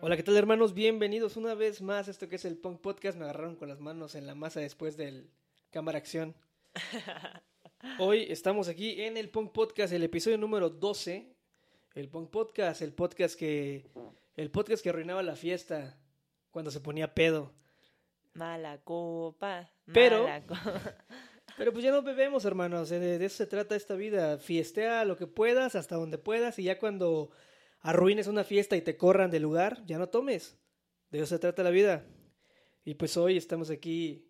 Hola, ¿qué tal hermanos? Bienvenidos una vez más a esto que es el Punk Podcast. Me agarraron con las manos en la masa después del cámara acción. Hoy estamos aquí en el Punk Podcast, el episodio número 12. El Punk Podcast, el podcast que el podcast que arruinaba la fiesta cuando se ponía pedo. Mala copa. Pero- mala copa. Pero pues ya no bebemos, hermanos. De, de eso se trata esta vida. Fiestea lo que puedas, hasta donde puedas, y ya cuando arruines una fiesta y te corran del lugar, ya no tomes. De eso se trata la vida. Y pues hoy estamos aquí,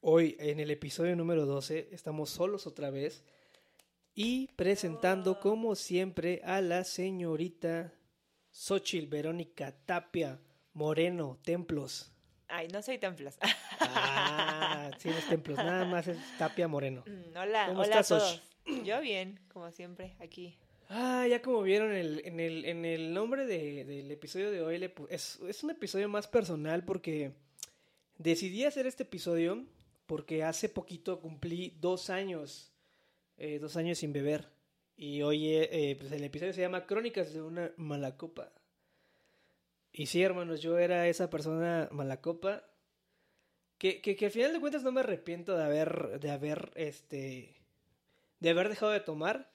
hoy en el episodio número 12, estamos solos otra vez. Y presentando, como siempre, a la señorita Xochil Verónica Tapia Moreno Templos. Ay, no soy templos. Ah, sí, los templos, nada más es Tapia Moreno. Mm, hola, ¿Cómo hola estás, a todos. Yo bien, como siempre, aquí. Ah, ya como vieron en el, en el, en el nombre de- del episodio de hoy, es, es un episodio más personal porque decidí hacer este episodio porque hace poquito cumplí dos años, eh, dos años sin beber. Y hoy eh, eh, pues el episodio se llama Crónicas de una mala copa. Y sí, hermanos, yo era esa persona mala copa que, que, que al final de cuentas no me arrepiento de haber, de haber, este, de haber dejado de tomar.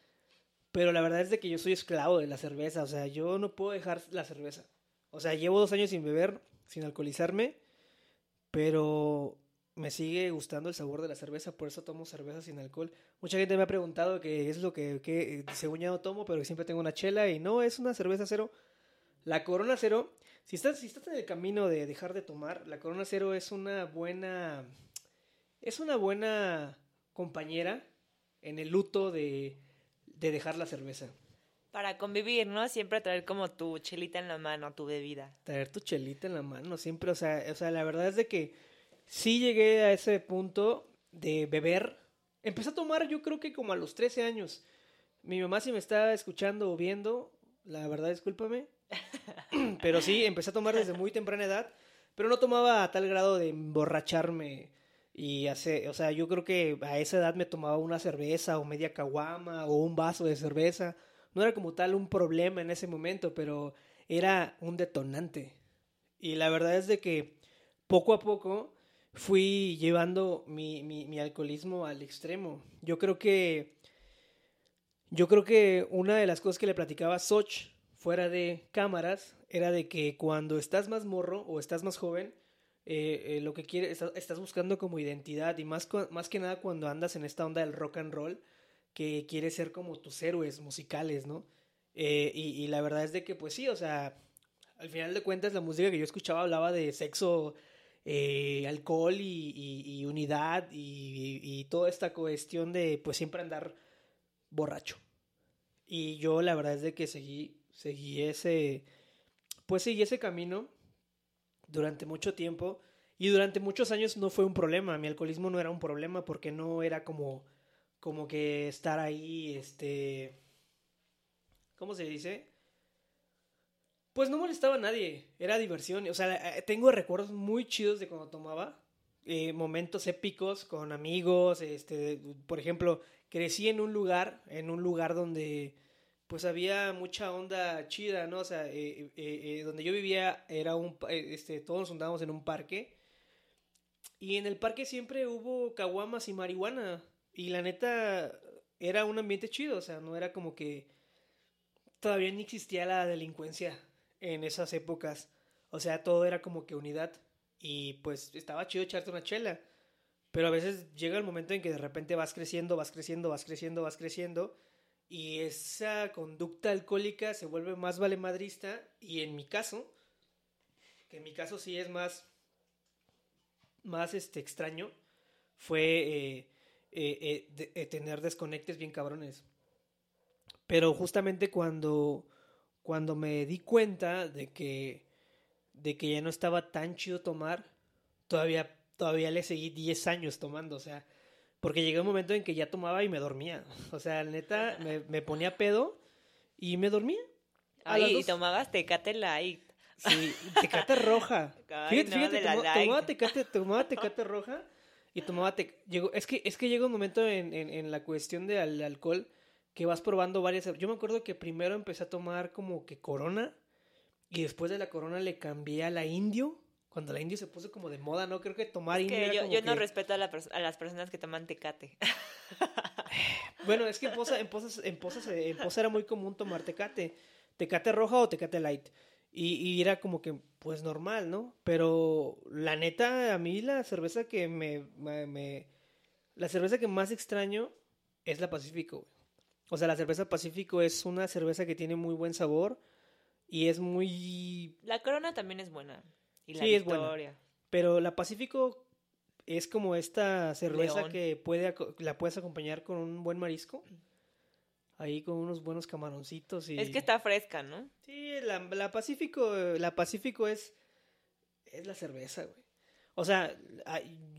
Pero la verdad es de que yo soy esclavo de la cerveza. O sea, yo no puedo dejar la cerveza. O sea, llevo dos años sin beber, sin alcoholizarme. Pero me sigue gustando el sabor de la cerveza. Por eso tomo cerveza sin alcohol. Mucha gente me ha preguntado qué es lo que, que según ya no tomo, pero siempre tengo una chela. Y no, es una cerveza cero. La Corona Cero, si estás, si estás en el camino de dejar de tomar, la Corona Cero es una buena. Es una buena compañera en el luto de, de dejar la cerveza. Para convivir, ¿no? Siempre traer como tu chelita en la mano, tu bebida. Traer tu chelita en la mano, siempre, o sea, o sea, la verdad es de que sí llegué a ese punto de beber. Empecé a tomar yo creo que como a los 13 años. Mi mamá si me está escuchando o viendo, la verdad discúlpame. Pero sí, empecé a tomar desde muy temprana edad, pero no tomaba a tal grado de emborracharme y hace, o sea, yo creo que a esa edad me tomaba una cerveza o media caguama o un vaso de cerveza. No era como tal un problema en ese momento, pero era un detonante. Y la verdad es de que poco a poco fui llevando mi, mi, alcoholismo al extremo. Yo creo que yo creo que una de las cosas que le platicaba a Soch fuera de cámaras era de que cuando estás más morro o estás más joven, eh, eh, lo que quieres, estás, buscando como identidad y más, más que nada cuando andas en esta onda del rock and roll, que quieres ser como tus héroes musicales, ¿no? Eh, y, la verdad es de que, pues sí, o sea, al final de cuentas la música que yo escuchaba hablaba de sexo, alcohol y, y- unidad y toda esta cuestión de, pues siempre andar borracho. Y yo la verdad es de que seguí, seguí ese, pues seguí ese camino durante mucho tiempo y durante muchos años no fue un problema, mi alcoholismo no era un problema porque no era como, como que estar ahí, este, ¿cómo se dice? Pues no molestaba a nadie, era diversión, o sea, eh, tengo recuerdos muy chidos de cuando tomaba, eh, momentos épicos con amigos, este, por ejemplo, crecí en un lugar, en un lugar donde pues había mucha onda chida, ¿no? O sea, eh, eh, eh, donde yo vivía era un, este, todos nos juntábamos en un parque y en el parque siempre hubo caguamas y marihuana y la neta era un ambiente chido, o sea, no era como que todavía ni existía la delincuencia en esas épocas, o sea, todo era como que unidad y pues estaba chido echarte una chela. Pero a veces llega el momento en que de repente vas creciendo, vas creciendo, vas creciendo, vas creciendo y esa conducta alcohólica se vuelve más valemadrista y en mi caso, que en mi caso sí es más, más este extraño, fue eh, eh, eh, tener desconectes bien cabrones. Pero justamente cuando, cuando me di cuenta de que, de que ya no estaba tan chido tomar, todavía, todavía le seguí 10 años tomando, o sea, porque llegué a un momento en que ya tomaba y me dormía. O sea, neta, me, me ponía pedo y me dormía. Ay, y tomabas Tecate Light. Sí, tecate roja. Ay, fíjate, no, fíjate, tomo- tomaba tecate, tomaba tecate roja y tomaba te- llegó es que es que llega un momento en, en, en la cuestión del alcohol que vas probando varias yo me acuerdo que primero empecé a tomar como que Corona y después de la Corona le cambié a la Indio cuando la Indio se puso como de moda no creo que tomar Indio Que yo, no respeto a, la a las personas que toman tecate. bueno es que en Poza en Poza, en Poza era muy común tomar Tecate Tecate roja o Tecate light y, y era como que pues normal no pero la neta a mí la cerveza que me, me- me- la cerveza que más extraño es la Pacífico o sea la cerveza Pacífico es una cerveza que tiene muy buen sabor y es muy La corona también es buena. Y la Sí, es buena. Pero la Pacífico es como esta cerveza León. que puede la puedes acompañar con un buen marisco. Ahí con unos buenos camaroncitos y Es que está fresca, ¿no? Sí, la, la Pacífico, la Pacífico es es la cerveza, güey. O sea,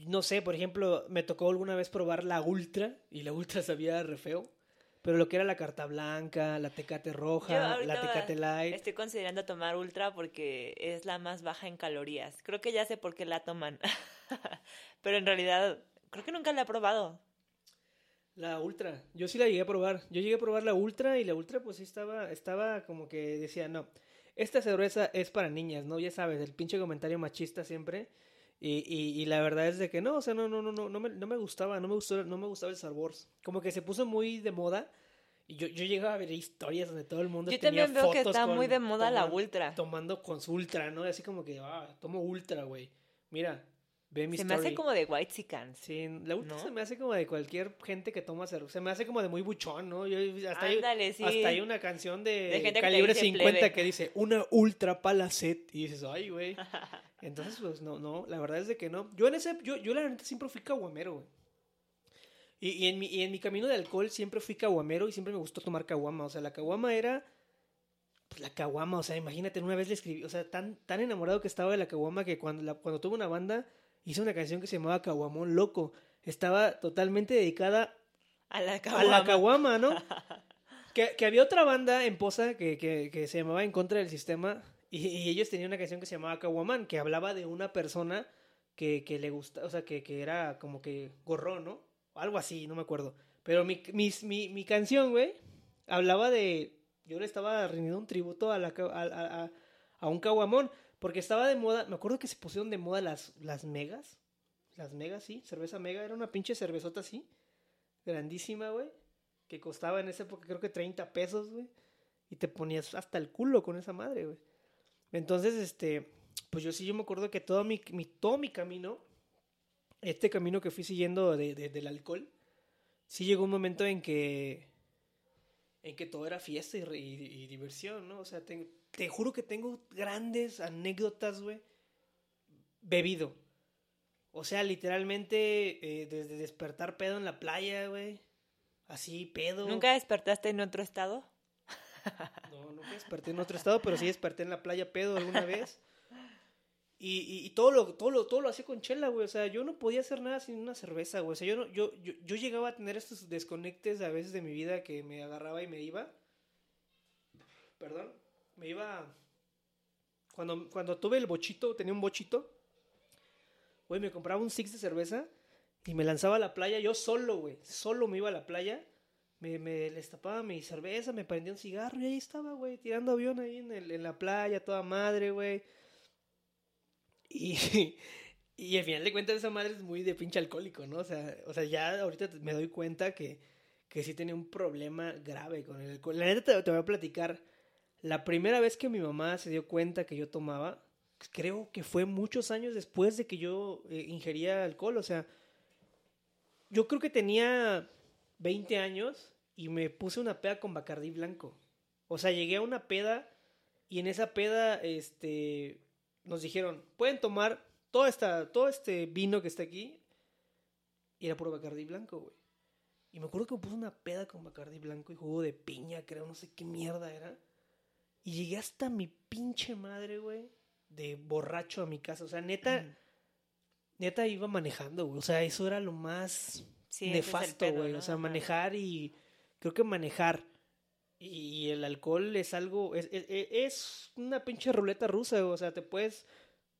no sé, por ejemplo, me tocó alguna vez probar la Ultra y la Ultra sabía re feo. Pero lo que era la carta blanca, la tecate roja, la tecate light. Estoy considerando tomar ultra porque es la más baja en calorías. Creo que ya sé por qué la toman. Pero en realidad, creo que nunca la he probado. La Ultra, yo sí la llegué a probar. Yo llegué a probar la Ultra y la Ultra pues sí estaba, estaba como que decía, no, esta cerveza es para niñas, ¿no? Ya sabes, el pinche comentario machista siempre. Y, y, y la verdad es de que no, o sea, no, no, no, no, no me, no me gustaba, no me gustó, no me gustaba el sabor. Como que se puso muy de moda. Y yo, yo llegaba a ver historias donde todo el mundo Yo tenía también veo que fotos está con- muy de moda la ultra. Tomando con su Ultra, ¿no? Así como que, ah, tomo Ultra, güey. Mira, ve mi Se me story. hace como de white chickens. Sí, la ultra ¿No? se me hace como de cualquier gente que toma cerveza. Se me hace como de muy buchón, ¿no? Yo, hasta, hay, Ándale, sí. hasta hay una canción de, De gente que te calibre dice 50 plebe. que dice una ultra palacet. Y dices, ay, güey. Entonces, pues no, no, la verdad es de que no. Yo en ese, yo, yo la neta siempre fui caguamero, güey. Y, y en mi, y en mi camino de alcohol siempre fui caguamero y siempre me gustó tomar caguama. O sea, la caguama era. Pues la caguama, o sea, imagínate, una vez le escribí, o sea, tan, tan enamorado que estaba de la caguama que cuando, la, cuando tuve una banda, hice una canción que se llamaba Caguamón Loco. Estaba totalmente dedicada A la a caguama. la caguama, ¿no? que, que había otra banda en Poza que, que, que se llamaba En Contra del Sistema y, y ellos tenían una canción que se llamaba Caguamán, que hablaba de una persona que, que le gusta, o sea, que, que era como que gorrón, ¿no? Algo así, no me acuerdo. Pero mi, mis- mi, mi canción, güey, hablaba de... Yo le estaba rindiendo un tributo a, la, a- a- a un caguamón, porque estaba de moda, me acuerdo que se pusieron de moda las, las megas. Las megas, sí, cerveza mega, era una pinche cervezota así, grandísima, güey, que costaba en esa época creo que 30 pesos, güey, y te ponías hasta el culo con esa madre, güey. Entonces, este, pues yo sí, yo me acuerdo que todo mi, mi- todo mi camino, este camino que fui siguiendo de- de- del alcohol, sí llegó un momento en que, en que todo era fiesta y, y- y diversión, ¿no? O sea, te, te juro que tengo grandes anécdotas, güey, bebido. O sea, literalmente, eh, desde despertar pedo en la playa, güey. Así, pedo. ¿Nunca despertaste en otro estado? No, nunca desperté en otro estado, pero sí desperté en la playa pedo alguna vez. Y, y, y todo lo, todo lo, todo lo hacía con chela, güey. O sea, yo no podía hacer nada sin una cerveza, güey. O sea, yo, no, yo, yo, yo llegaba a tener estos desconectes a veces de mi vida que me agarraba y me iba. Perdón. Me iba. Cuando, cuando tuve el bochito, tenía un bochito. Güey, me compraba un six de cerveza y me lanzaba a la playa yo solo, güey. Solo me iba a la playa. Me, me destapaba mi cerveza, me prendía un cigarro y ahí estaba, güey, tirando avión ahí en, el- en la playa, toda madre, güey. Y, y al final de cuentas esa madre es muy de pinche alcohólico, ¿no? O sea, o sea ya ahorita me doy cuenta que, que sí tenía un problema grave con el alcohol. La neta te, te voy a platicar. La primera vez que mi mamá se dio cuenta que yo tomaba, creo que fue muchos años después de que yo eh, ingería alcohol. O sea, yo creo que tenía 20 años y me puse una peda con Bacardí blanco. O sea, llegué a una peda y en esa peda este nos dijeron, "Pueden tomar todo esta todo este vino que está aquí." Y era puro Bacardí blanco, güey. Y me acuerdo que me puse una peda con Bacardí blanco y jugo de piña, creo, no sé qué mierda era. Y llegué hasta mi pinche madre, güey, de borracho a mi casa. O sea, neta, neta iba manejando, güey. O sea, eso era lo más Sí, nefasto, güey. ¿no? O sea, manejar y creo que manejar y el alcohol es algo, es, es, es una pinche ruleta rusa, güey. o sea, te puedes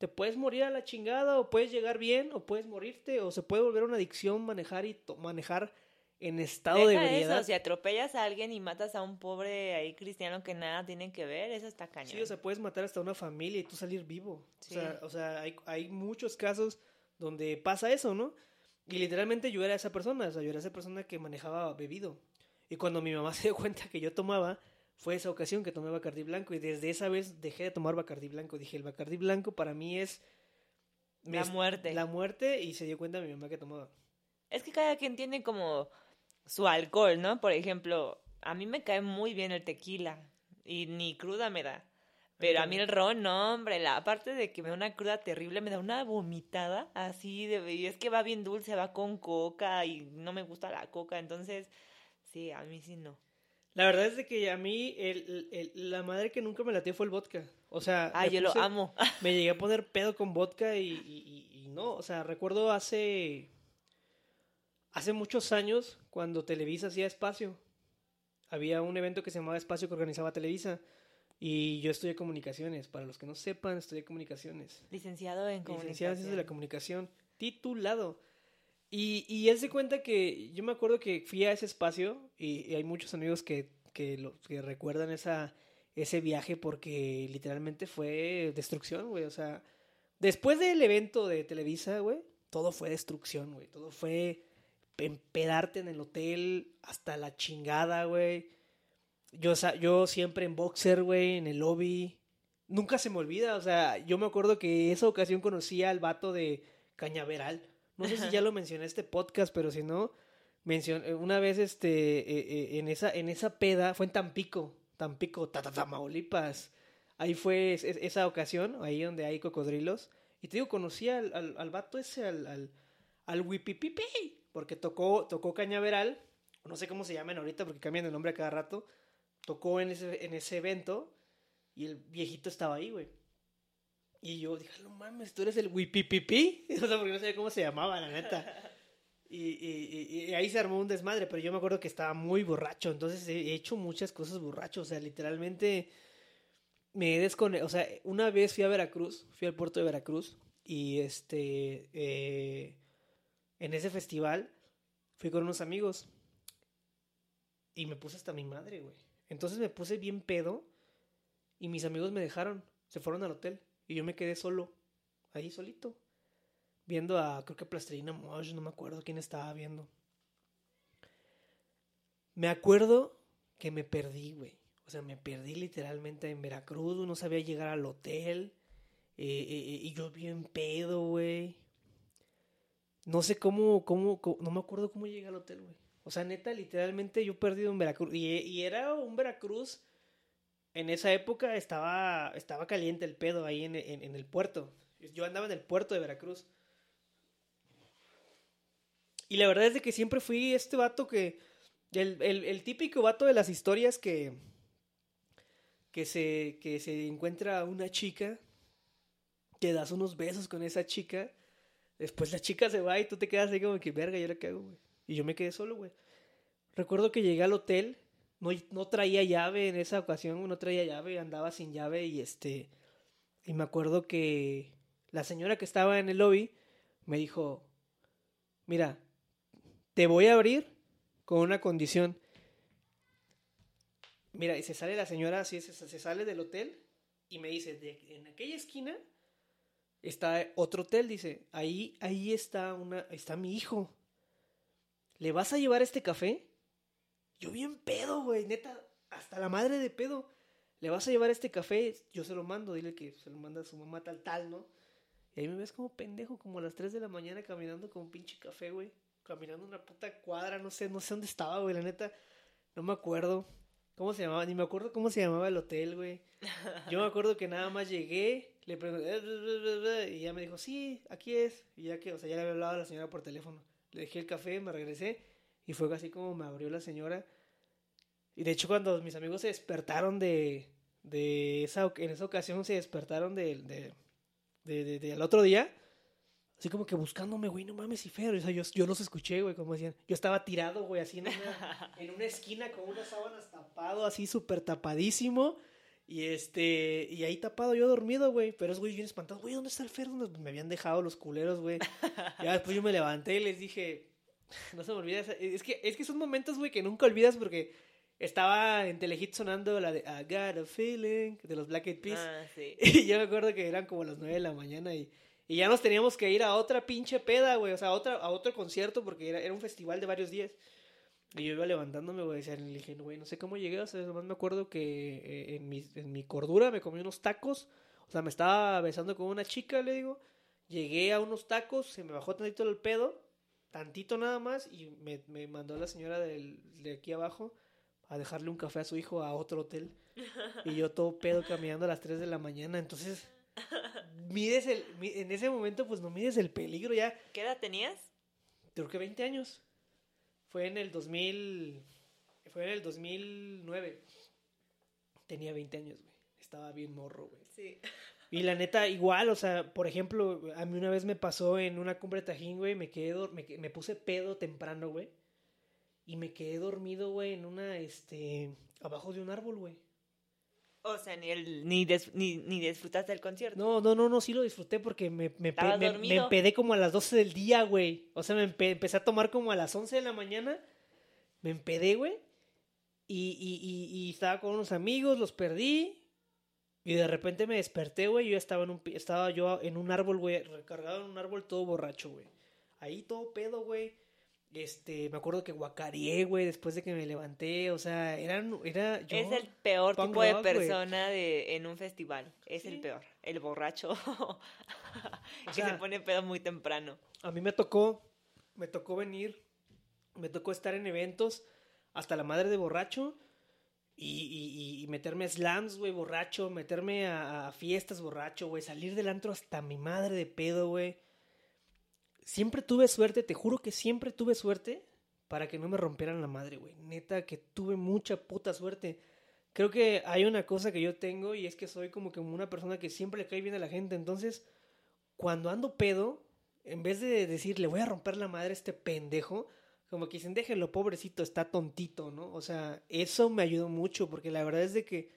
te puedes morir a la chingada, o puedes llegar bien, o puedes morirte, o se puede volver una adicción manejar y manejar en estado de ebriedad. eso, si atropellas a alguien y matas a un pobre ahí cristiano que nada tiene que ver, eso está cañón. Sí, o sea, puedes matar hasta una familia y tú salir vivo. O sea, o sea hay, hay, muchos casos donde pasa eso, ¿no? Y literalmente yo era esa persona, o sea, yo era esa persona que manejaba bebido. Y cuando mi mamá se dio cuenta que yo tomaba, fue esa ocasión que tomé Bacardí Blanco y desde esa vez dejé de tomar Bacardí Blanco. Dije, el Bacardí Blanco para mí es... La muerte. La muerte y se dio cuenta mi mamá que tomaba. Es que cada quien tiene como su alcohol, ¿no? Por ejemplo, a mí me cae muy bien el tequila y ni cruda me da. Pero a mí el ron, no, hombre, la, aparte de que me da una cruda terrible, me da una vomitada así de... Y es que va bien dulce, va con coca y no me gusta la coca, entonces, sí, a mí sí no. La verdad es de que a mí el, la madre que nunca me latió fue el vodka. O sea... Ah, yo lo amo. me llegué a poner pedo con vodka y, y no, o sea, recuerdo hace Hace muchos años, cuando Televisa hacía espacio, había un evento que se llamaba Espacio que organizaba Televisa. Y yo estudié comunicaciones. Para los que no sepan, estudié comunicaciones. Licenciado en comunicación. Licenciado en ciencias de la comunicación. Titulado. Y, y él se cuenta que yo me acuerdo que fui a ese espacio y, hay muchos amigos que, que, lo, que recuerdan esa, ese viaje porque literalmente fue destrucción, güey. O sea, después del evento de Televisa, güey, todo fue destrucción, güey. Todo fue empedarte en el hotel hasta la chingada, güey. Yo, yo siempre en boxer, güey, en el lobby. Nunca se me olvida, o sea, yo me acuerdo que esa ocasión conocí al vato de Cañaveral. No sé si ya lo mencioné en este podcast, pero si no, mencioné una vez este, eh, eh, en, esa, en esa peda, fue en Tampico, Tampico, Tamaulipas. Ahí fue esa ocasión, ahí donde hay cocodrilos. Y te digo, conocí al, al, al vato ese, al, al, al Wipipipi porque tocó, tocó Cañaveral, no sé cómo se llaman ahorita porque cambian de nombre a cada rato, tocó en ese, en ese evento y el viejito estaba ahí, güey. Y yo dije, no mames, tú eres el Wipipipi. O sea, porque no sabía cómo se llamaba, la neta. Y, y, y, ahí se armó un desmadre, pero yo me acuerdo que estaba muy borracho. Entonces he hecho muchas cosas borracho. O sea, literalmente me he desconectado. O sea, una vez fui a Veracruz, fui al puerto de Veracruz. Y este. Eh, en ese festival fui con unos amigos y me puse hasta mi madre, güey. Entonces me puse bien pedo y mis amigos me dejaron, se fueron al hotel y yo me quedé solo, ahí solito, viendo a, creo que Plastrina Mosh, no me acuerdo quién estaba viendo. Me acuerdo que me perdí, güey. O sea, me perdí literalmente en Veracruz, no sabía llegar al hotel. Eh, eh, eh, y yo bien pedo, güey. No sé cómo, cómo, no me acuerdo cómo llegué al hotel, güey. O sea, neta, literalmente yo perdido en Veracruz. Y, era un Veracruz, en esa época estaba, estaba caliente el pedo ahí en, el puerto. Yo andaba en el puerto de Veracruz. Y la verdad es de que siempre fui este vato que, el, el, típico vato de las historias que, que se, que se encuentra una chica, que das unos besos con esa chica Después la chica se va y tú te quedas ahí como que, verga, ¿y ahora qué hago, güey? Y yo me quedé solo, güey. Recuerdo que llegué al hotel, no, no traía llave en esa ocasión, no traía llave, andaba sin llave y este... Y me acuerdo que la señora que estaba en el lobby me dijo, mira, te voy a abrir con una condición. Mira, y se sale la señora así, se, se sale del hotel y me dice, en aquella esquina está otro hotel, dice, ahí, ahí está una, está mi hijo. ¿Le vas a llevar este café? Yo bien pedo, güey, neta, hasta la madre de pedo. ¿Le vas a llevar este café? Yo se lo mando, dile que se lo manda a su mamá tal tal, ¿no? Y ahí me ves como pendejo, como a las 3 de la mañana caminando con un pinche café, güey. Caminando una puta cuadra, no sé, no sé dónde estaba, güey, la neta. No me acuerdo. ¿Cómo se llamaba? Ni me acuerdo cómo se llamaba el hotel, güey. Yo me acuerdo que nada más llegué, le pregunté, y ya me dijo, sí, aquí es. Y ya que, o sea, ya le había hablado a la señora por teléfono. Le dejé el café, me regresé, y fue así como me abrió la señora. Y de hecho, cuando mis amigos se despertaron de, de esa, en esa ocasión, se despertaron del de, de, de, otro día, Así como que buscándome, güey, no mames, y feo. O sea, yo, yo los escuché, güey, como decían. Yo estaba tirado, güey, así en una, en una esquina con unas sábanas tapado, así súper tapadísimo. Y este, y ahí tapado yo dormido, güey. Pero es güey bien espantado. Güey, ¿dónde está el Fer? ¿Dónde me habían dejado los culeros, güey? ya después yo me levanté y les dije, no se me olvida. esa- Es que, es que son momentos, güey, que nunca olvidas porque estaba en Telehit sonando la de I Got a Feeling de los Black Eyed Peas. Ah, sí. Y yo me acuerdo que eran como las 9 de la mañana y, y ya nos teníamos que ir a otra pinche peda, güey. O sea, a, otra, a otro concierto porque era, era un festival de varios días. Y yo iba levantándome, güey. Y le dije, güey, no sé cómo llegué. O sea, nomás me acuerdo que eh, en, mi, en mi cordura me comí unos tacos. O sea, me estaba besando con una chica, le digo. Llegué a unos tacos, se me bajó tantito el pedo. Tantito nada más. Y me, me mandó la señora del, de aquí abajo a dejarle un café a su hijo a otro hotel. Y yo todo pedo caminando a las 3 de la mañana. Entonces, mides el, en ese momento, pues no mides el peligro ya. ¿Qué edad tenías? Creo que 20 años. Fue en el 2000. Fue en el 2009. Tenía 20 años, güey. Estaba bien morro, güey. Sí. Y la neta, igual, o sea, por ejemplo, a mí una vez me pasó en una cumbre de Tajín, güey, me quedé, me, me puse pedo temprano, güey. Y me quedé dormido, güey, en una, este, abajo de un árbol, güey. O sea, ni, el, ni, des- ni, ni disfrutaste del concierto. No, no, no, no, sí lo disfruté porque me, me, pe- ¿Estabas me, me empedé como a las 12 del día, güey. O sea, me empe- empecé a tomar como a las 11 de la mañana. Me empedé, güey. Y, y, y, y estaba con unos amigos, los perdí. Y de repente me desperté, güey. Yo estaba en un, estaba yo en un árbol, güey, recargado en un árbol todo borracho, güey. Ahí todo pedo, güey. Este, me acuerdo que guacareé, güey, después de que me levanté. O sea, eran, era yo. es el peor tipo de rock, persona de, en un festival. Es Sí. el peor. El borracho. que sea- se pone pedo muy temprano. A mí me tocó, me tocó venir, me tocó estar en eventos hasta la madre de borracho y, y- y meterme a slams, güey, borracho, meterme a, a fiestas borracho, güey, salir del antro hasta mi madre de pedo, güey. Siempre tuve suerte, te juro que siempre tuve suerte para que no me rompieran la madre, güey. Neta que tuve mucha puta suerte. Creo que hay una cosa que yo tengo y es que soy como que una persona que siempre le cae bien a la gente. Entonces, cuando ando pedo, en vez de decir, le voy a romper la madre a este pendejo, como que dicen, déjenlo, pobrecito, está tontito, ¿no? O sea, eso me ayudó mucho, porque la verdad es de que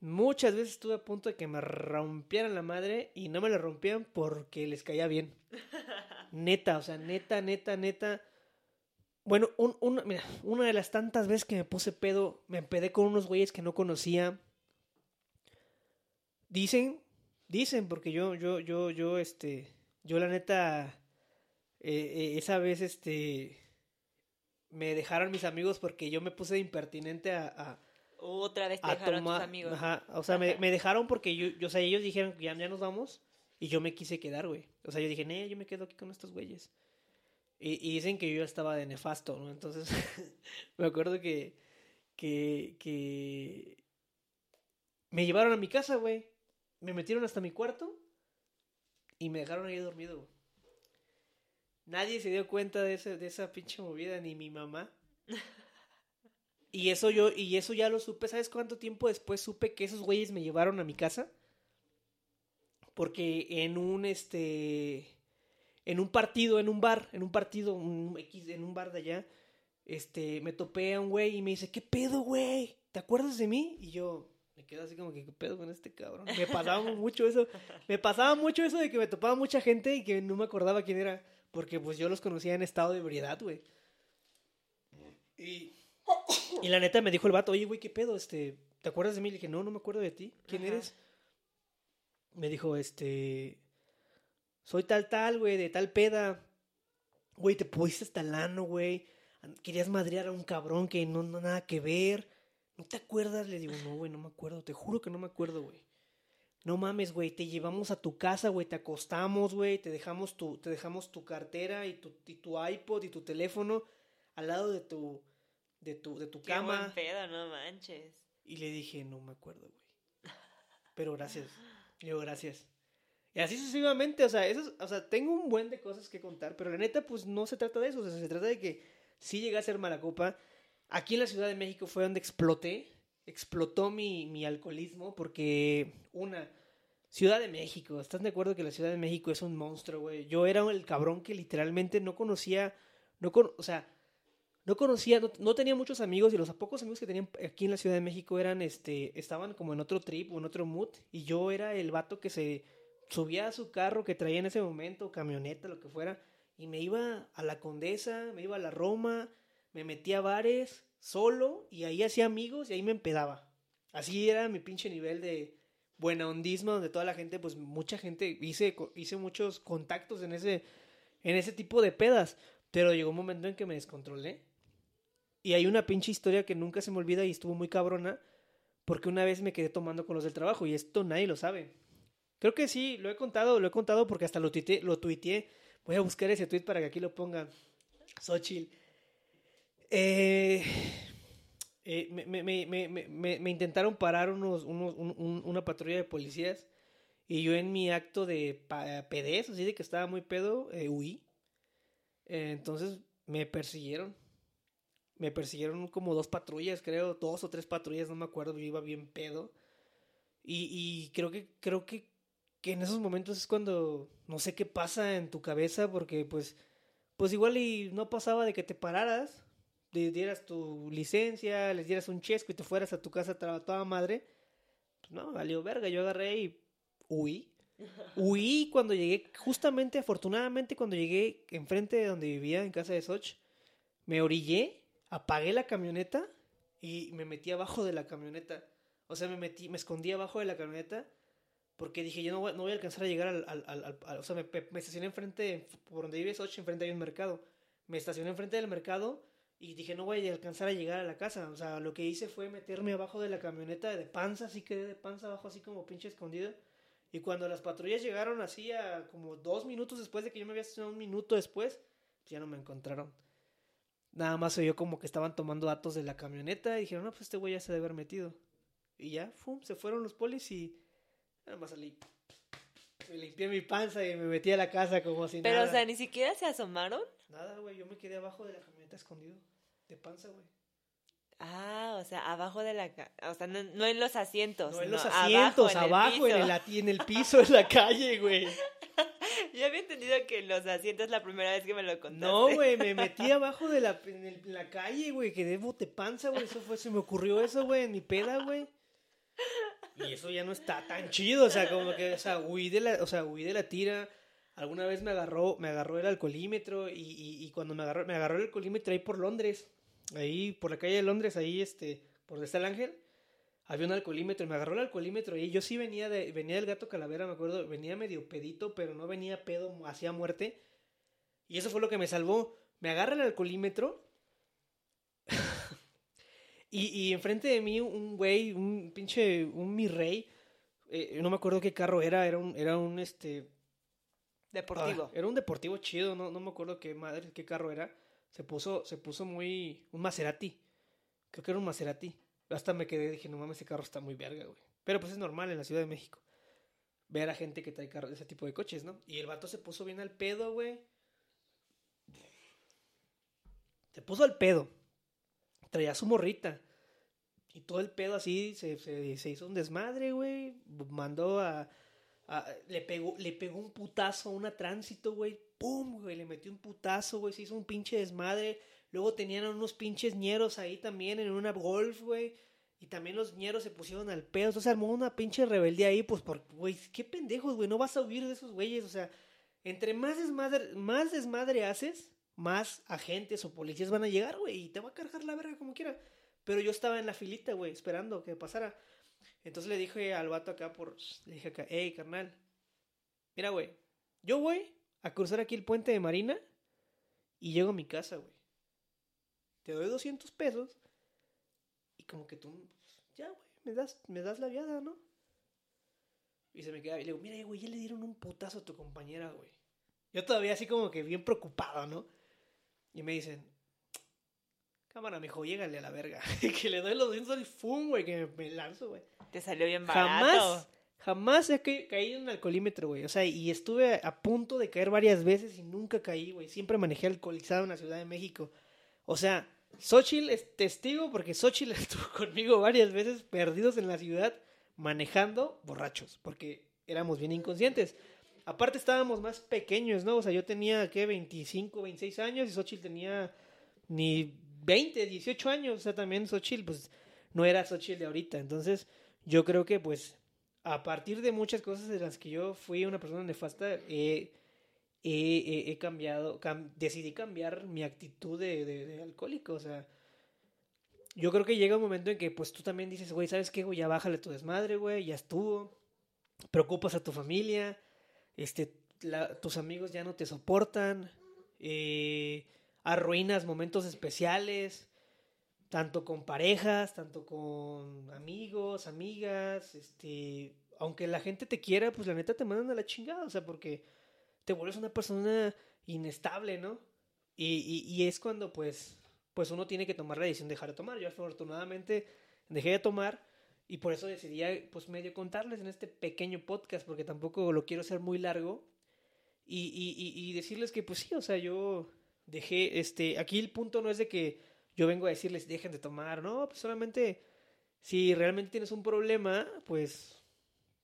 muchas veces estuve a punto de que me rompieran la madre y no me la rompían porque les caía bien. Neta, o sea, neta, neta, neta. Bueno, un- una, mira, una de las tantas veces que me puse pedo, me empedé con unos güeyes que no conocía. Dicen, dicen, porque yo, yo, yo, yo, este, yo la neta, eh, eh, esa vez, este, me dejaron mis amigos porque yo me puse de impertinente a, a, Otra vez te a dejaron tus tomar. amigos. Ajá, o sea, me, me dejaron porque yo, yo, o sea, ellos dijeron que ya, ya nos vamos y yo me quise quedar, güey. O sea, yo dije, nee, yo me quedo aquí con estos güeyes. Y, y dicen que yo ya estaba de nefasto, ¿no? Entonces, me acuerdo que, que, que me llevaron a mi casa, güey. Me metieron hasta mi cuarto y me dejaron ahí dormido, güey. Nadie se dio cuenta de, ese, de esa pinche movida, ni mi mamá. Y eso yo, y eso ya lo supe. ¿Sabes cuánto tiempo después supe que esos güeyes me llevaron a mi casa? Porque en un este. En un partido, en un bar, en un partido, un X, en un bar de allá, este, me topé a un güey y me dice, ¿qué pedo, güey? ¿Te acuerdas de mí? Y yo me quedo así como que, ¿qué pedo con este cabrón? Me pasaba mucho eso, me pasaba mucho eso de que me topaba mucha gente y que no me acordaba quién era, porque pues yo los conocía en estado de ebriedad, güey. Y, y la neta me dijo el vato, oye, güey, ¿qué pedo? Este, ¿te acuerdas de mí? Le dije, no, no me acuerdo de ti. ¿Quién Ajá. eres? Me dijo, este, soy tal, tal, güey, de tal peda. Güey, te pusiste hasta el ano, güey. Querías madrear a un cabrón que no, no nada que ver. ¿No te acuerdas? Le digo, no, güey, no me acuerdo. Te juro que no me acuerdo, güey. No mames, güey, te llevamos a tu casa, güey, te acostamos, güey, te dejamos tu, te dejamos tu cartera y tu, y tu iPod y tu teléfono al lado de tu, de tu, de tu Qué cama. buen pedo, no manches. Y le dije, no me acuerdo, güey. Pero gracias. Digo, gracias. Y así sucesivamente, o sea, eso, es- o sea, tengo un buen de cosas que contar, pero la neta, pues no se trata de eso, o sea, se trata de que sí llegué a ser mala copa. Aquí en la Ciudad de México fue donde exploté, explotó mi, mi alcoholismo, porque una, Ciudad de México, ¿estás de acuerdo que la Ciudad de México es un monstruo, güey? Yo era el cabrón que literalmente no conocía, no con, o sea, no conocía, no, no tenía muchos amigos y los pocos amigos que tenían aquí en la Ciudad de México eran, este, estaban como en otro trip o en otro mood y yo era el vato que se subía a su carro que traía en ese momento, camioneta, lo que fuera, y me iba a la Condesa, me iba a la Roma, me metía a bares solo y ahí hacía amigos y ahí me empedaba. Así era mi pinche nivel de buena ondismo donde toda la gente, pues mucha gente, hice, hice muchos contactos en ese, en ese tipo de pedas, pero llegó un momento en que me descontrolé y hay una pinche historia que nunca se me olvida y estuvo muy cabrona, porque una vez me quedé tomando con los del trabajo y esto nadie lo sabe. Creo que sí, lo he contado, lo he contado porque hasta lo tuiteé, lo tuiteé. Voy a buscar ese tweet para que aquí lo ponga. Xochitl. Eh, eh, me, me, me, me, intentaron parar unos, unos una patrulla de policías y yo en mi acto de pedez, así de que estaba muy pedo, eh, huí. entonces me persiguieron me persiguieron como dos patrullas, creo, dos o tres patrullas, no me acuerdo, yo iba bien pedo. Y, y creo que, creo que, que en esos momentos es cuando no sé qué pasa en tu cabeza, porque pues, pues igual y no pasaba de que te pararas, le dieras tu licencia, les dieras un chesco y te fueras a tu casa a toda madre. Pues no, valió verga, yo agarré y huí. Huí cuando llegué, justamente, afortunadamente, cuando llegué enfrente de donde vivía, en casa de Soch, me orillé apagué la camioneta y me metí abajo de la camioneta. O sea, me metí, me escondí abajo de la camioneta porque dije, yo no voy, a alcanzar a llegar al... o sea, me, me, estacioné enfrente, por donde vives 8, enfrente hay un mercado. Me estacioné enfrente del mercado y dije, no voy a alcanzar a llegar a la casa. O sea, lo que hice fue meterme abajo de la camioneta de panza, así quedé de panza abajo, así como pinche escondido. Y cuando las patrullas llegaron así a como dos minutos después de que yo me había estacionado un minuto después, pues ya no me encontraron. Nada más oyó como que estaban tomando datos de la camioneta y dijeron, no, pues este güey ya se debe haber metido. Y ya, fum, se fueron los polis y nada más salí. Me limpié mi panza y me metí a la casa como si nada. Pero, o sea, ni siquiera se asomaron. Nada, güey, yo me quedé abajo de la camioneta escondido. De panza, güey. Ah, o sea, abajo de la... O sea, no, en los asientos. No en los asientos, abajo, en, el, en el piso, en la calle, güey. Yo había entendido que los asientos la primera vez que me lo contaste. No, güey, me metí abajo de la, en, la calle, güey, quedé bote panza, güey. Eso fue, se me ocurrió eso, güey, en mi peda, güey. Y eso ya no está tan chido, o sea, como que, o sea, huí de la, o sea, huí de la tira. Alguna vez me agarró, me agarró el alcoholímetro y, y, y cuando me agarró, me agarró el alcoholímetro ahí por Londres, ahí por la calle de Londres, ahí este, por donde está el ángel había un alcoholímetro y me agarró el alcoholímetro y yo sí venía de venía del gato calavera, me acuerdo, venía medio pedito, pero no venía pedo hacía muerte. Y eso fue lo que me salvó. Me agarra el alcoholímetro y, y enfrente de mí un güey, un pinche, un mi rey, eh, no me acuerdo qué carro era, era un, era un este... Deportivo. Ah, era un deportivo chido, no, no me acuerdo qué madre, qué carro era. Se puso, se puso muy... un Maserati. Creo que era un Maserati. Hasta me quedé, dije, no mames, ese carro está muy verga, güey. Pero pues es normal en la Ciudad de México. Ver a gente que trae carro, ese tipo de coches, ¿no? Y el vato se puso bien al pedo, güey. Se puso al pedo. Traía su morrita. Y todo el pedo así se, se, hizo un desmadre, güey. Mandó a, le, pegó, le pegó un putazo a una tránsito, güey. ¡Pum! Güey, le metió un putazo, güey. Se hizo un pinche desmadre. Luego tenían unos pinches ñeros ahí también en una golf, güey. Y también los ñeros se pusieron al pedo. Entonces armó una pinche rebeldía ahí, pues, por, güey, qué pendejos, güey. No vas a huir de esos güeyes. O sea, entre más desmadre, más desmadre haces, más agentes o policías van a llegar, güey. Y te va a cargar la verga como quiera. Pero yo estaba en la filita, güey, esperando que pasara. Entonces le dije al vato acá por. Le dije acá, hey, carnal. Mira, güey. Yo voy a cruzar aquí el puente de Marina y llego a mi casa, güey te doy 200 pesos y como que tú, ya, güey, me das, me das la viada, ¿no? Y se me queda y le digo, mira, güey, ya le dieron un putazo a tu compañera, güey. Yo todavía así como que bien preocupado, ¿no? Y me dicen, cámara, mijo, llégale a la verga. que le doy los 200 y ¡fum, güey! Que me, lanzo, güey. Te salió bien barato. Jamás, jamás he caído en un alcoholímetro, güey. O sea, y estuve a punto de caer varias veces y nunca caí, güey. Siempre manejé alcoholizado en la Ciudad de México. O sea, Xochitl es testigo porque Xochitl estuvo conmigo varias veces perdidos en la ciudad manejando borrachos, porque éramos bien inconscientes. Aparte estábamos más pequeños, ¿no? O sea, yo tenía, ¿qué? 25, 26 años y Xochitl tenía ni 20, 18 años, o sea, también Xochitl, pues no era Xochitl de ahorita. Entonces, yo creo que pues a partir de muchas cosas de las que yo fui una persona nefasta, he, cambiado, decidí cambiar mi actitud de, alcohólico, o sea, yo creo que llega un momento en que pues tú también dices, güey, ¿sabes qué, güey? Ya bájale tu desmadre, güey, ya estuvo, preocupas a tu familia, este, tus amigos ya no te soportan, eh, arruinas momentos especiales, tanto con parejas, tanto con amigos, amigas, este, aunque la gente te quiera, pues la neta te mandan a la chingada, o sea, porque te vuelves una persona inestable, ¿no? Y, y, es cuando, pues, pues uno tiene que tomar la decisión de dejar de tomar. Yo afortunadamente dejé de tomar y por eso decidí, pues, medio contarles en este pequeño podcast, porque tampoco lo quiero hacer muy largo. Y, y, y decirles que, pues sí, o sea, yo dejé, este, aquí el punto no es de que yo vengo a decirles dejen de tomar, no, pues solamente si realmente tienes un problema, pues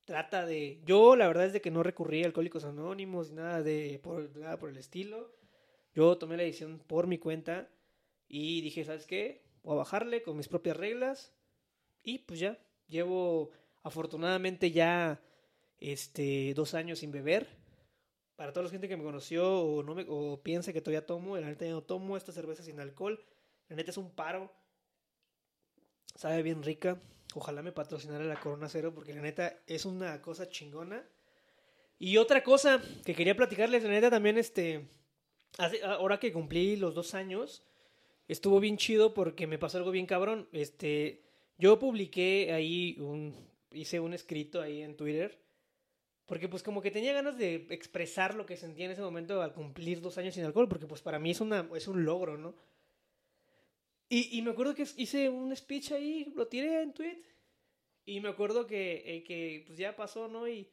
trata de... Yo la verdad es de que no recurrí a Alcohólicos Anónimos, nada, de, nada por el estilo. Yo tomé la decisión por mi cuenta y dije, ¿sabes qué? Voy a bajarle con mis propias reglas y pues ya, llevo afortunadamente ya este, dos años sin beber. Para toda la gente que me conoció o, no me, o piensa que todavía tomo, la neta ya no tomo esta cerveza sin alcohol. La neta es un paro. Sabe bien rica. Ojalá me patrocinara la Corona Cero porque la neta es una cosa chingona. Y otra cosa que quería platicarles, la neta también, este, ahora que cumplí los dos años, estuvo bien chido porque me pasó algo bien cabrón. Este, yo publiqué ahí un, hice un escrito ahí en Twitter, porque pues como que tenía ganas de expresar lo que sentía en ese momento al cumplir dos años sin alcohol, porque pues para mí es, una, es un logro, ¿no? Y, me acuerdo que hice un speech ahí, lo tiré en tweet. Y me acuerdo que, eh, que pues ya pasó, ¿no? Y,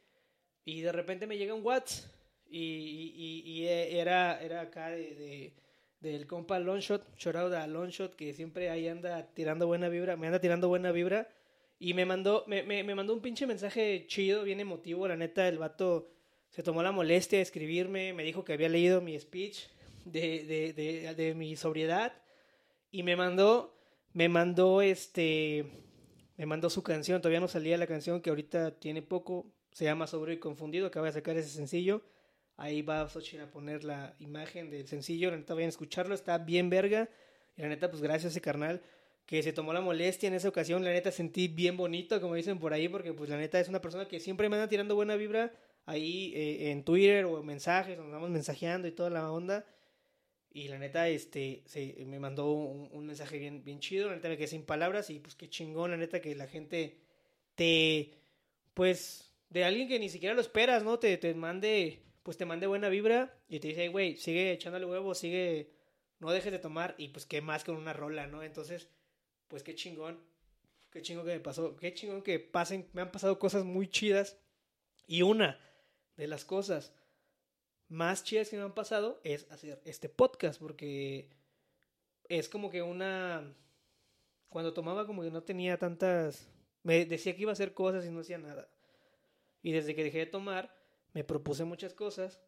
y de repente me llega un WhatsApp. Y, y, y era, era acá de, de, del compa Longshot, shout a Longshot, que siempre ahí anda tirando buena vibra, me anda tirando buena vibra. Y me mandó, me, me, me mandó un pinche mensaje chido, bien emotivo. La neta, el vato se tomó la molestia de escribirme, me dijo que había leído mi speech de, de, de, de mi sobriedad y me mandó, me mandó este, me mandó su canción, todavía no salía la canción que ahorita tiene poco, se llama Sobrio y Confundido, acaba de sacar ese sencillo, ahí va Xochitl a poner la imagen del sencillo, la neta vayan a escucharlo, está bien verga, y la neta pues gracias a ese carnal que se tomó la molestia en esa ocasión, la neta sentí bien bonito, como dicen por ahí, porque pues la neta es una persona que siempre me anda tirando buena vibra ahí eh, en Twitter o mensajes, nos vamos mensajeando y toda la onda. Y la neta, este, se, me mandó un, mensaje bien, bien chido. La neta me quedé sin palabras y pues qué chingón, la neta, que la gente te, pues, de alguien que ni siquiera lo esperas, ¿no? Te, te mande, pues te mande buena vibra y te dice, güey, sigue echándole huevo, sigue, no dejes de tomar y pues qué más con una rola, ¿no? Entonces, pues qué chingón, qué chingón que me pasó, qué chingón que pasen, me han pasado cosas muy chidas. Y una de las cosas más chidas que me han pasado es hacer este podcast, porque es como que una... Cuando tomaba como que no tenía tantas... Me decía que iba a hacer cosas y no hacía nada. Y desde que dejé de tomar, me propuse muchas cosas.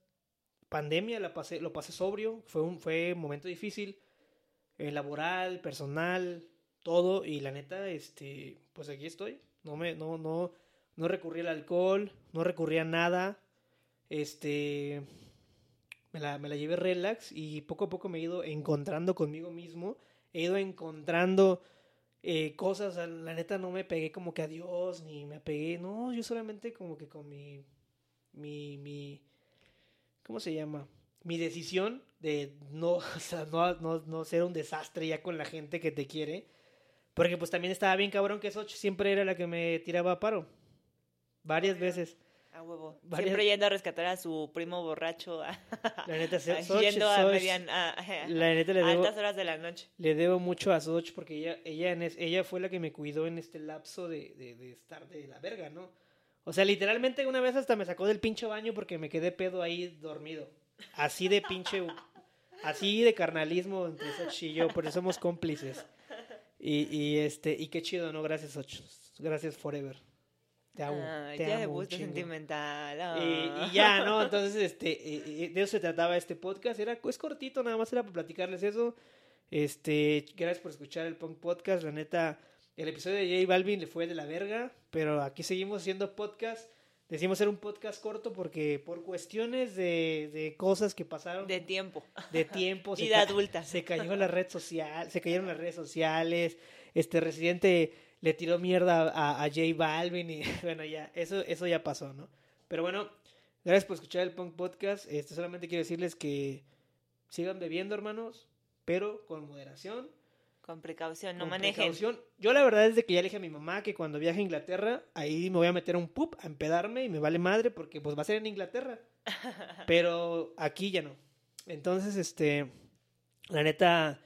Pandemia la pasé, lo pasé sobrio, fue un, fue un momento difícil, eh, laboral, personal, todo. Y la neta, este, pues aquí estoy. No me, no, no, no recurrí al alcohol, no recurrí a nada. Este, me la, me la llevé relax y poco a poco me he ido encontrando conmigo mismo, he ido encontrando eh, cosas, la neta no me pegué como que a Dios, ni me pegué, no, yo solamente como que con mi, mi, mi, ¿cómo se llama? Mi decisión de no, o sea, no, no, no ser un desastre ya con la gente que te quiere, porque pues también estaba bien cabrón que Soch siempre era la que me tiraba a paro, varias veces. A huevo. Siempre yendo a rescatar a su primo borracho. La neta, yendo a, median, a, la neta le debo, altas horas de la noche. Le debo mucho a Soch porque ella, ella, ella fue la que me cuidó en este lapso de, de, de estar de la verga, ¿no? O sea, literalmente una vez hasta me sacó del pinche baño porque me quedé pedo ahí dormido. Así de pinche. así de carnalismo entre Soch y yo, por eso somos cómplices. Y, y, este, y qué chido, ¿no? Gracias, Soch. Gracias forever. Te amo. te ya amo de sentimental. Y, ya, ¿no? Entonces, este, de eso se trataba este podcast. Era, es cortito, nada más era para platicarles eso. Este, gracias por escuchar el Punk Podcast. La neta, el episodio de J Balvin le fue de la verga, pero aquí seguimos haciendo podcast. Decimos hacer un podcast corto porque por cuestiones de, de cosas que pasaron. De tiempo. De tiempo. Vida adulta. Se cayó la red social, se cayeron las redes sociales. Este Residente le tiró mierda a, a J Balvin y bueno, ya, eso, eso ya pasó, ¿no? Pero bueno, gracias por escuchar el Punk Podcast. Este, solamente quiero decirles que sigan bebiendo, hermanos, pero con moderación. Con precaución, no con manejen. precaución. Yo la verdad es de que ya le dije a mi mamá que cuando viaje a Inglaterra, ahí me voy a meter a un pub a empedarme y me vale madre porque pues va a ser en Inglaterra. Pero aquí ya no. Entonces, este, la neta,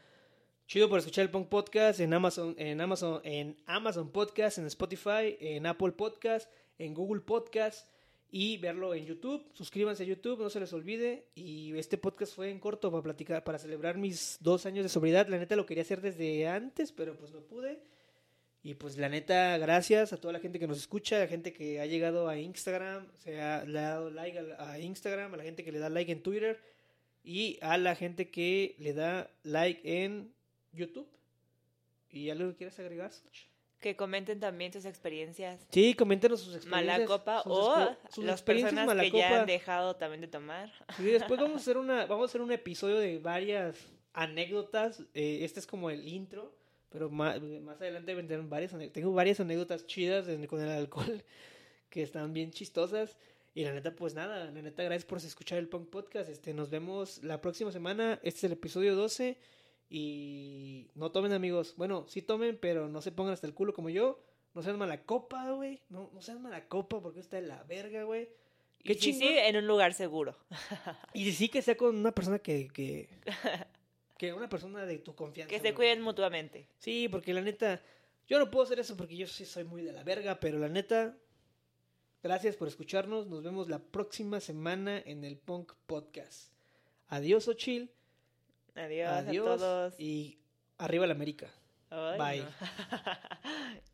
chido por escuchar el Punk Podcast en Amazon, en Amazon, en Amazon Podcast, en Spotify, en Apple Podcast, en Google Podcast y verlo en YouTube. Suscríbanse a YouTube, no se les olvide. Y este podcast fue en corto para platicar, para celebrar mis dos años de sobriedad. La neta lo quería hacer desde antes, pero pues no pude. Y pues la neta, gracias a toda la gente que nos escucha, a la gente que ha llegado a Instagram, se ha, le ha dado like a, a Instagram, a la gente que le da like en Twitter y a la gente que le da like en YouTube. ¿Y algo que quieras agregar? Que comenten también sus experiencias. Sí, coméntenos sus experiencias. Mala copa sus o sus las experiencias personas que ya han dejado también de tomar. Sí, después vamos a hacer una, vamos a hacer un episodio de varias anécdotas. Eh, este es como el intro, pero más, más adelante vendrán varias. Tengo varias anécdotas chidas con el alcohol que están bien chistosas. Y la neta, pues nada, la neta, gracias por escuchar el Punk Podcast. Este, nos vemos la próxima semana. Este es el episodio 12. Y no tomen, amigos. Bueno, sí tomen, pero no se pongan hasta el culo como yo. No sean mala copa, güey. No, no sean mala copa porque está de la verga, güey. Qué Y sí, en un lugar seguro. Y sí que sea con una persona que, que, que una persona de tu confianza. Que se cuiden mutuamente. Sí, porque la neta, yo no puedo hacer eso porque yo sí soy muy de la verga, pero la neta, gracias por escucharnos. Nos vemos la próxima semana en el Punk Podcast. Adiós, Ochil. Adiós, Adiós. a todos. Y arriba la América. Ay, Bye. no.